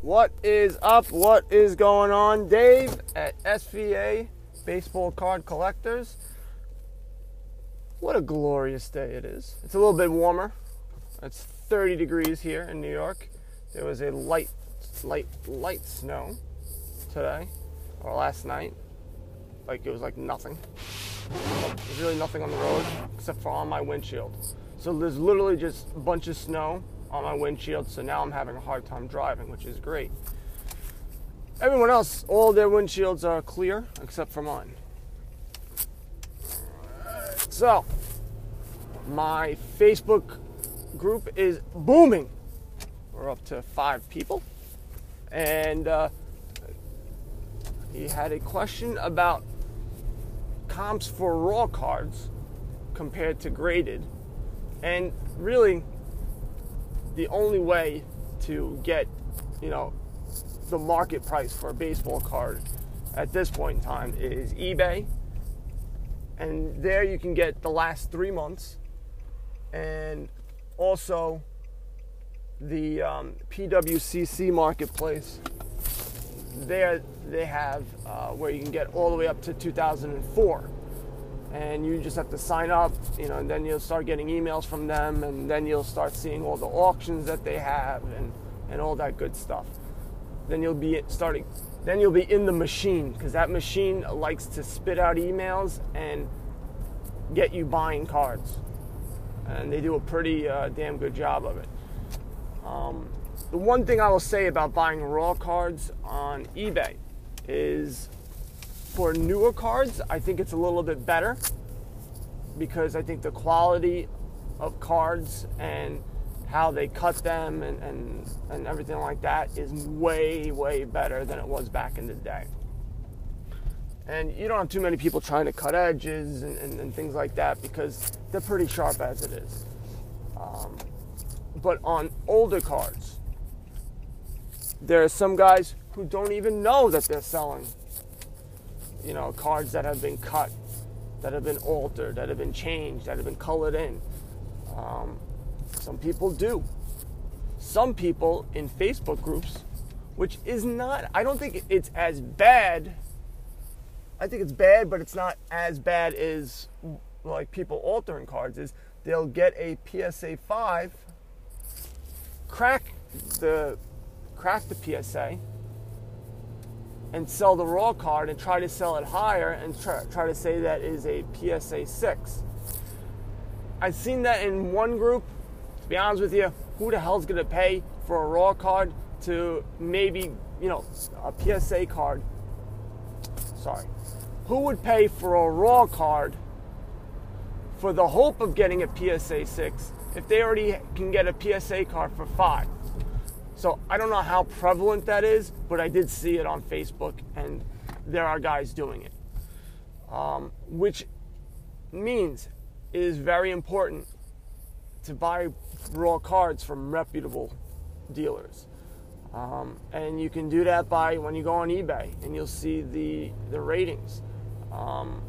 What is up? What is going on? Dave at SVA Baseball Card Collectors. What a glorious day it is. It's a little bit warmer. It's 30 degrees here in New York. There was a light, light, light snow today or last night. Like it was like nothing. There's really nothing on the road except for on my windshield. So there's literally just a bunch of snow on my windshield. So now I'm having a hard time driving, which is great. Everyone else, all their windshields are clear except for mine. So, my Facebook group is booming. We're up to five people. And uh, he had a question about comps for raw cards compared to graded. And really, the only way to get, you know, the market price for a baseball card at this point in time is eBay. And there you can get the last three months and also the um, PWCC marketplace. There they have uh, where you can get all the way up to 2004 and you just have to sign up, you know, and then you'll start getting emails from them, and then you'll start seeing all the auctions that they have and, and all that good stuff. Then you'll be starting, then you'll be in the machine because that machine likes to spit out emails and get you buying cards, and they do a pretty uh, damn good job of it. Um, the one thing I will say about buying raw cards on eBay is for newer cards, I think it's a little bit better because I think the quality of cards and how they cut them and, and, and everything like that is way, way better than it was back in the day. And you don't have too many people trying to cut edges and, and, and things like that because they're pretty sharp as it is. Um, but on older cards, there are some guys who don't even know that they're selling you know, cards that have been cut, that have been altered, that have been changed, that have been colored in. Um, some people do. Some people in Facebook groups, which is not, I don't think it's as bad. I think it's bad, but it's not as bad as like people altering cards. Is they'll get a PSA 5, crack the crack the PSA, and sell the raw card and try to sell it higher and try, try to say that is a PSA 6. I've seen that in one group. To be honest with you, who the hell's going to pay for a raw card to maybe, you know, a PSA card? Sorry. Who would pay for a raw card for the hope of getting a PSA 6 if they already can get a PSA card for 5? So I don't know how prevalent that is, but I did see it on Facebook, and there are guys doing it. Um, which means it is very important to buy raw cards from reputable dealers. Um, and you can do that by when you go on eBay and you'll see the, the ratings. Um,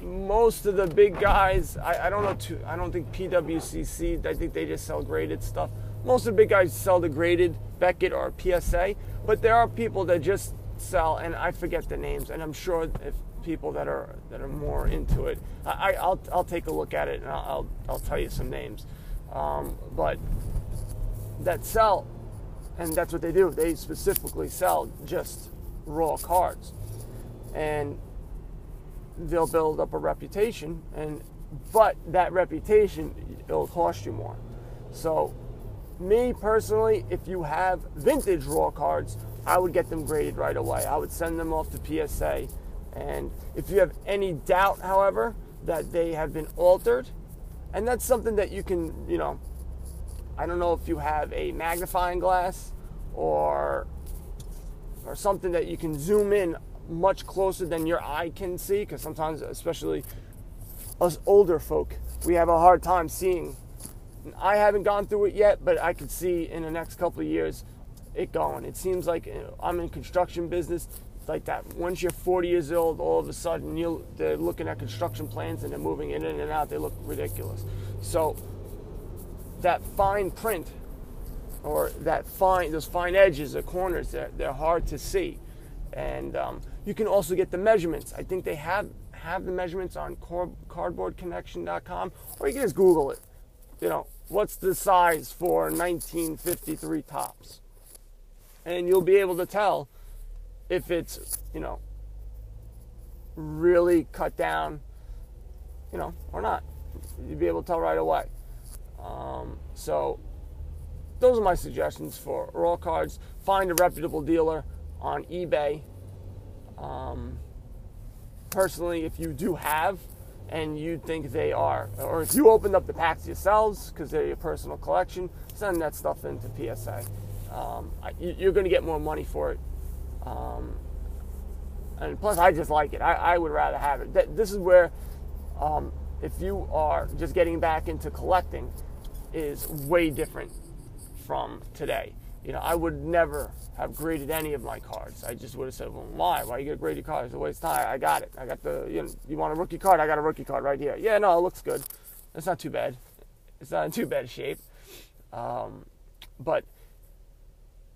most of the big guys, I, I don't know, too, I don't think PWCC, I think they just sell graded stuff most of the big guys sell the graded Beckett or PSA, but there are people that just sell, and I forget the names, and I'm sure if people that are that are more into it, I, will I'll take a look at it and I'll I'll, I'll tell you some names, um, but that sell, and that's what they do. They specifically sell just raw cards, and they'll build up a reputation, and but that reputation it'll cost you more. So me personally, if you have vintage raw cards, I would get them graded right away. I would send them off to PSA. And if you have any doubt, however, that they have been altered, and that's something that you can, you know, I don't know if you have a magnifying glass or or something that you can zoom in much closer than your eye can see because sometimes especially us older folk we have a hard time seeing I haven't gone through it yet, but I could see in the next couple of years it going. It seems like I'm in construction business. like that. Once you're 40 years old, all of a sudden you they're looking at construction plans and they're moving in and out. They look ridiculous. So that fine print or that fine those fine edges or corners they're, they're hard to see and um, you can also get the measurements i think they have have the measurements on cardboardconnection.com or you can just google it you know what's the size for 1953 Topps. and you'll be able to tell if it's you know really cut down you know or not you'll be able to tell right away um, so those are my suggestions for raw cards. Find a reputable dealer on eBay. Um, personally, if you do have and you think they are, or if you opened up the packs yourselves because they're your personal collection, send that stuff into PSA. Um, you're going to get more money for it. Um, and plus, I just like it. I, I would rather have it. This is where, um, if you are just getting back into collecting, is way different from today. You know, I would never have graded any of my cards. I just would have said, well, why? Why you get graded cards? It's a waste of time. I got it. I got the, you know, you want a rookie card? I got a rookie card right here. Yeah, no, it looks good. It's not too bad. It's not in too bad shape. Um, but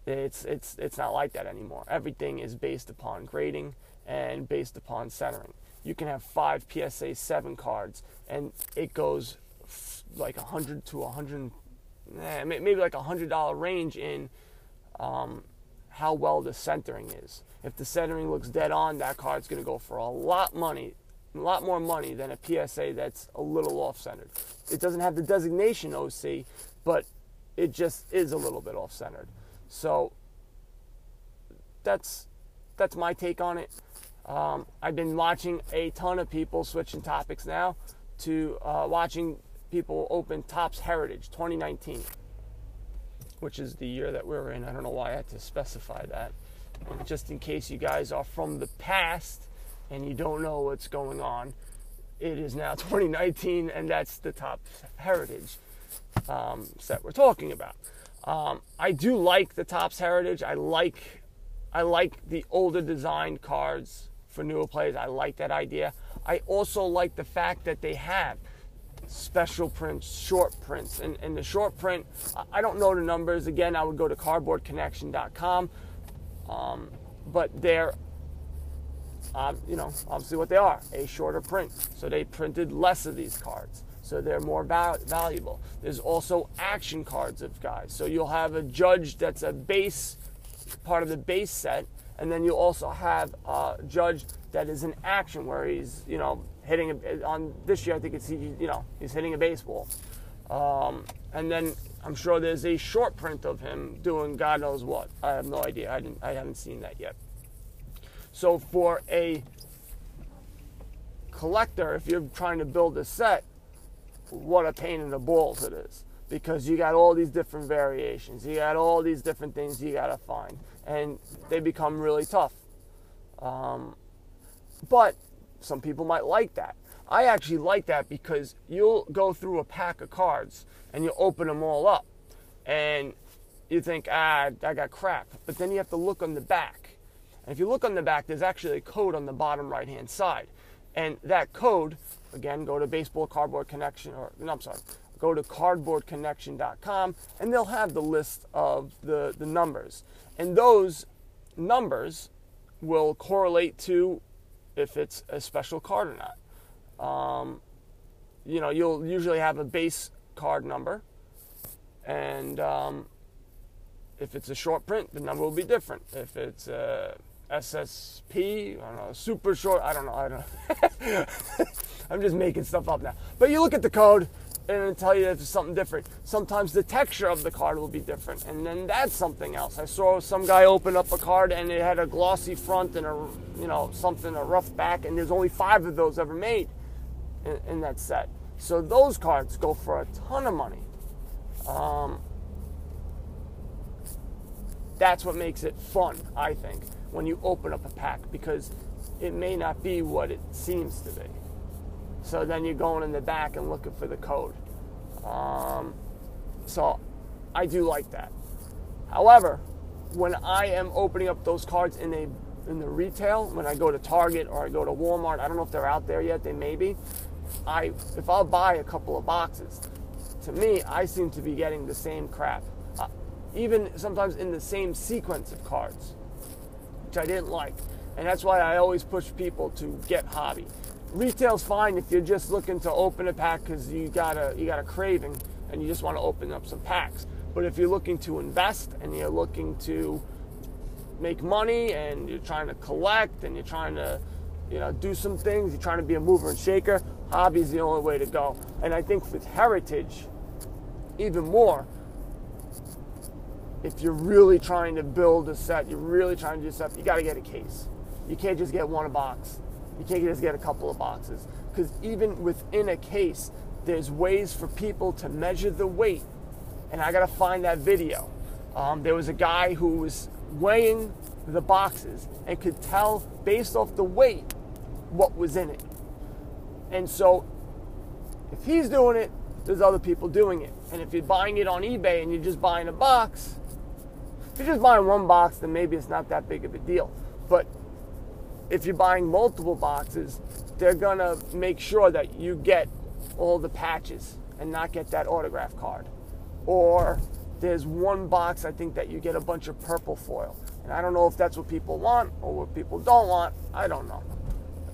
it's, it's, it's not like that anymore. Everything is based upon grading and based upon centering. You can have five PSA 7 cards and it goes like 100 to 100 eh, maybe like a hundred dollar range in um, how well the centering is. If the centering looks dead on, that card's going to go for a lot money, a lot more money than a PSA that's a little off centered. It doesn't have the designation OC, but it just is a little bit off centered. So that's that's my take on it. Um, I've been watching a ton of people switching topics now to uh, watching people open Topps Heritage 2019, which is the year that we're in. I don't know why I had to specify that. And just in case you guys are from the past and you don't know what's going on, it is now 2019, and that's the Topps Heritage um, set we're talking about. Um, I do like the Topps Heritage. I like I like the older designed cards for newer players. I like that idea. I also like the fact that they have special prints, short prints. And, and the short print, I don't know the numbers. Again, I would go to cardboardconnection.com. Um, but they're, um, you know, obviously what they are a shorter print. So they printed less of these cards. So they're more val- valuable. There's also action cards of guys. So you'll have a judge that's a base, part of the base set. And then you'll also have a judge that is an action where he's, you know, hitting a, on this year. I think it's you know he's hitting a baseball, um, and then I'm sure there's a short print of him doing God knows what. I have no idea. I didn't. I haven't seen that yet. So for a collector, if you're trying to build a set, what a pain in the balls it is because you got all these different variations. You got all these different things you got to find, and they become really tough. Um, but some people might like that. I actually like that because you'll go through a pack of cards and you open them all up and you think, ah, I got crap. But then you have to look on the back. And if you look on the back, there's actually a code on the bottom right hand side. And that code, again, go to Baseball Cardboard Connection, or no, I'm sorry, go to cardboardconnection.com and they'll have the list of the, the numbers. And those numbers will correlate to if it's a special card or not. Um, you know, you'll usually have a base card number, and um, if it's a short print, the number will be different. If it's a SSP, I don't know, super short, I don't know, I don't know. I'm just making stuff up now. But you look at the code, and it'll tell you if it's something different. Sometimes the texture of the card will be different, and then that's something else. I saw some guy open up a card and it had a glossy front and a you know something a rough back, and there's only five of those ever made in, in that set. So those cards go for a ton of money. Um, that's what makes it fun, I think, when you open up a pack because it may not be what it seems to be. So then you're going in the back and looking for the code. Um, so I do like that. However, when I am opening up those cards in a in the retail when I go to Target or I go to Walmart. I don't know if they're out there yet. They may be. I if I'll buy a couple of boxes, to me I seem to be getting the same crap, uh, even sometimes in the same sequence of cards, which I didn't like, and that's why I always push people to get hobby. Retail's fine if you're just looking to open a pack because you got a you got a craving and you just want to open up some packs. But if you're looking to invest and you're looking to make money and you're trying to collect and you're trying to, you know, do some things, you're trying to be a mover and shaker, hobby's the only way to go. And I think with heritage, even more, if you're really trying to build a set, you're really trying to do stuff, you got to get a case. You can't just get one a box. You can't just get a couple of boxes. Because even within a case, there's ways for people to measure the weight. And I got to find that video. Um, there was a guy who was weighing the boxes and could tell based off the weight what was in it. And so if he's doing it, there's other people doing it. And if you're buying it on eBay and you're just buying a box, if you're just buying one box, then maybe it's not that big of a deal. But if you're buying multiple boxes, they're gonna make sure that you get all the patches and not get that autograph card. Or there's one box I think that you get a bunch of purple foil. And I don't know if that's what people want or what people don't want. I don't know.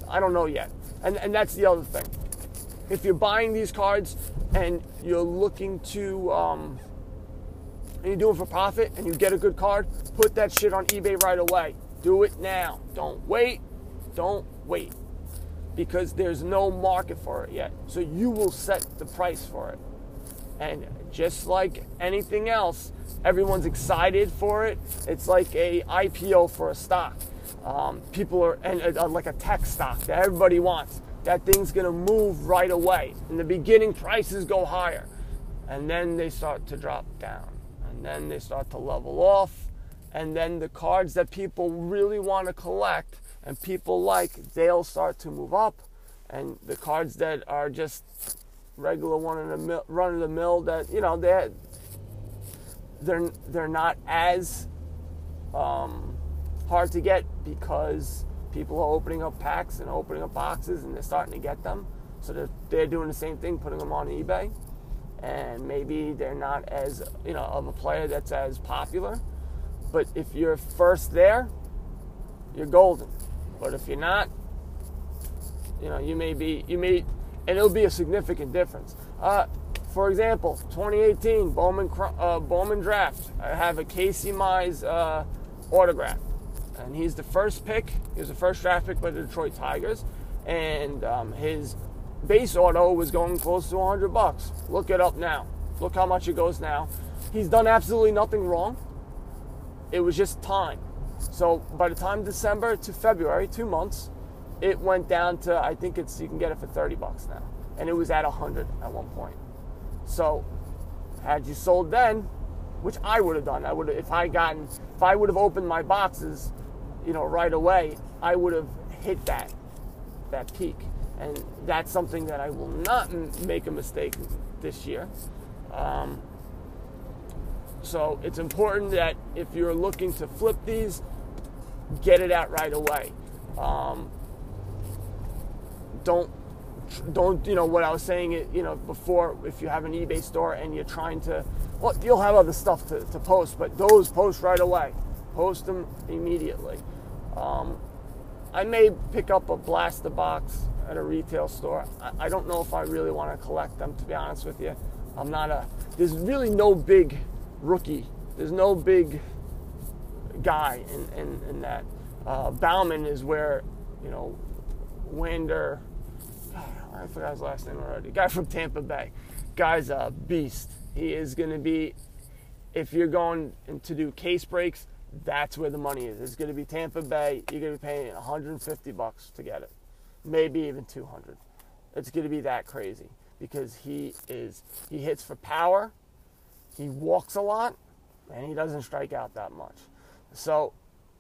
I don't know yet. And and that's the other thing. If you're buying these cards and you're looking to um, and you're doing for profit and you get a good card, put that shit on eBay right away. Do it now. Don't wait. Don't wait. Because there's no market for it yet. So you will set the price for it. And just like anything else, everyone's excited for it. It's like a IPO for a stock. Um, people are and uh, like a tech stock that everybody wants. That thing's gonna move right away. In the beginning, prices go higher, and then they start to drop down, and then they start to level off, and then the cards that people really want to collect and people like, they'll start to move up, and the cards that are just regular one in the run of the mill that you know they they're they're not as um, hard to get because people are opening up packs and opening up boxes and they're starting to get them. So they're, they're doing the same thing, putting them on eBay, and maybe they're not as you know of a player that's as popular. But if you're first there, you're golden. But if you're not, you know you may be you may and it'll be a significant difference. Uh, for example, 2018 Bowman uh, Bowman draft. I have a Casey Mize uh, autograph, and he's the first pick. He was the first draft pick by the Detroit Tigers, and um, his base auto was going close to 100 bucks. Look it up now. Look how much it goes now. He's done absolutely nothing wrong. It was just time. So by the time December to February, two months, it went down to I think it's you can get it for 30 bucks now, and it was at 100 at one point. So, had you sold then, which I would have done, I would if I gotten if I would have opened my boxes, you know, right away, I would have hit that that peak, and that's something that I will not make a mistake this year. Um, so it's important that if you're looking to flip these, get it out right away. Um, don't don't you know what I was saying you know before if you have an eBay store and you're trying to well you'll have other stuff to, to post but those post right away. Post them immediately. Um, I may pick up a blaster box at a retail store. I, I don't know if I really want to collect them to be honest with you. I'm not a there's really no big rookie there's no big guy in, in, in that uh, Bowman is where you know Wander I forgot his last name already. Guy from Tampa Bay. Guy's a beast. He is going to be, if you're going to do case breaks, that's where the money is. It's going to be Tampa Bay. You're going to be paying 150 bucks to get it, maybe even 200. It's going to be that crazy because he is he hits for power, he walks a lot, and he doesn't strike out that much. So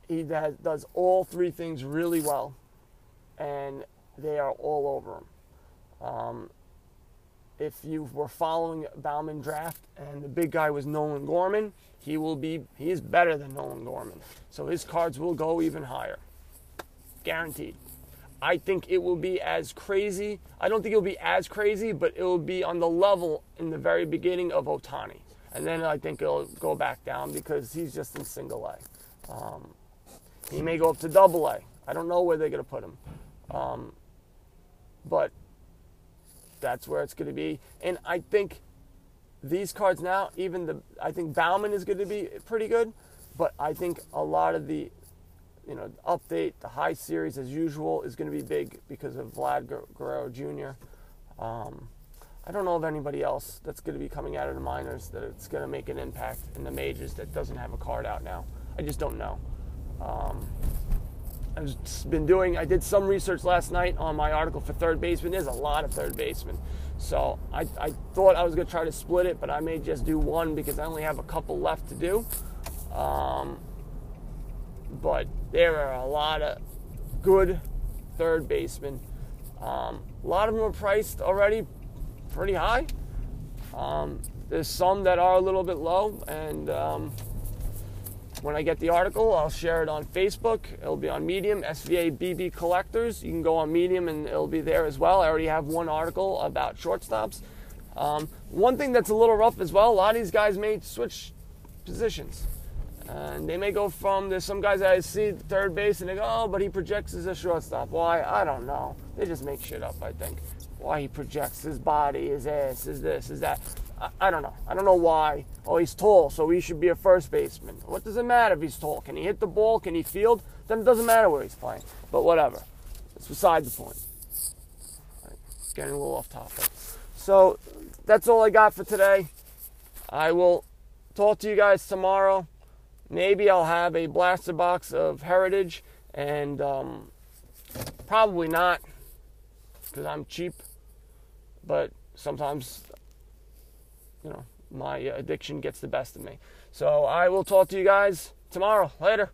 he does, all three things really well, and they are all over him. Um, if you were following Bowman draft and the big guy was Nolan Gorman, he will be he's better than Nolan Gorman. So his cards will go even higher. guaranteed. I think it will be as crazy. I don't think it will be as crazy, but it will be on the level in the very beginning of Ohtani. And then I think it'll go back down because he's just in single A. Um, he may go up to double A. I don't know where they're going to put him. Um, but that's where it's going to be. And I think these cards now, even the, I think Bowman is going to be pretty good. But I think a lot of the you know, update, the high series as usual is going to be big because of Vlad Guerrero Jr. Um, I don't know of anybody else that's going to be coming out of the minors that it's going to make an impact in the majors that doesn't have a card out now. I just don't know. Um, I've been doing, I did some research last night on my article for third baseman. There's a lot of third basemen. So I, I thought I was going to try to split it, but I may just do one because I only have a couple left to do. Um, but there are a lot of good third basemen. Um, a lot of them are priced already pretty high. Um, there's some that are a little bit low, and um, when I get the article, I'll share it on Facebook. It'll be on Medium, SVA BB Collectors. You can go on Medium and it'll be there as well. I already have one article about shortstops. Um, one thing that's a little rough as well, a lot of these guys may switch positions. And they may go from there's some guys that I see third base and they go, oh, but he projects as a shortstop. Why? I don't know. They just make shit up. I think why he projects his body, his ass, is this, is that. I, I don't know. I don't know why. Oh, he's tall, so he should be a first baseman. What does it matter if he's tall? Can he hit the ball? Can he field? Then it doesn't matter where he's playing. But whatever. It's beside the point. Right. Getting a little off topic. So that's all I got for today. I will talk to you guys tomorrow. Maybe I'll have a blaster box of Heritage, and um, probably not because I'm cheap. But sometimes, you know, my addiction gets the best of me. So I will talk to you guys tomorrow. Later.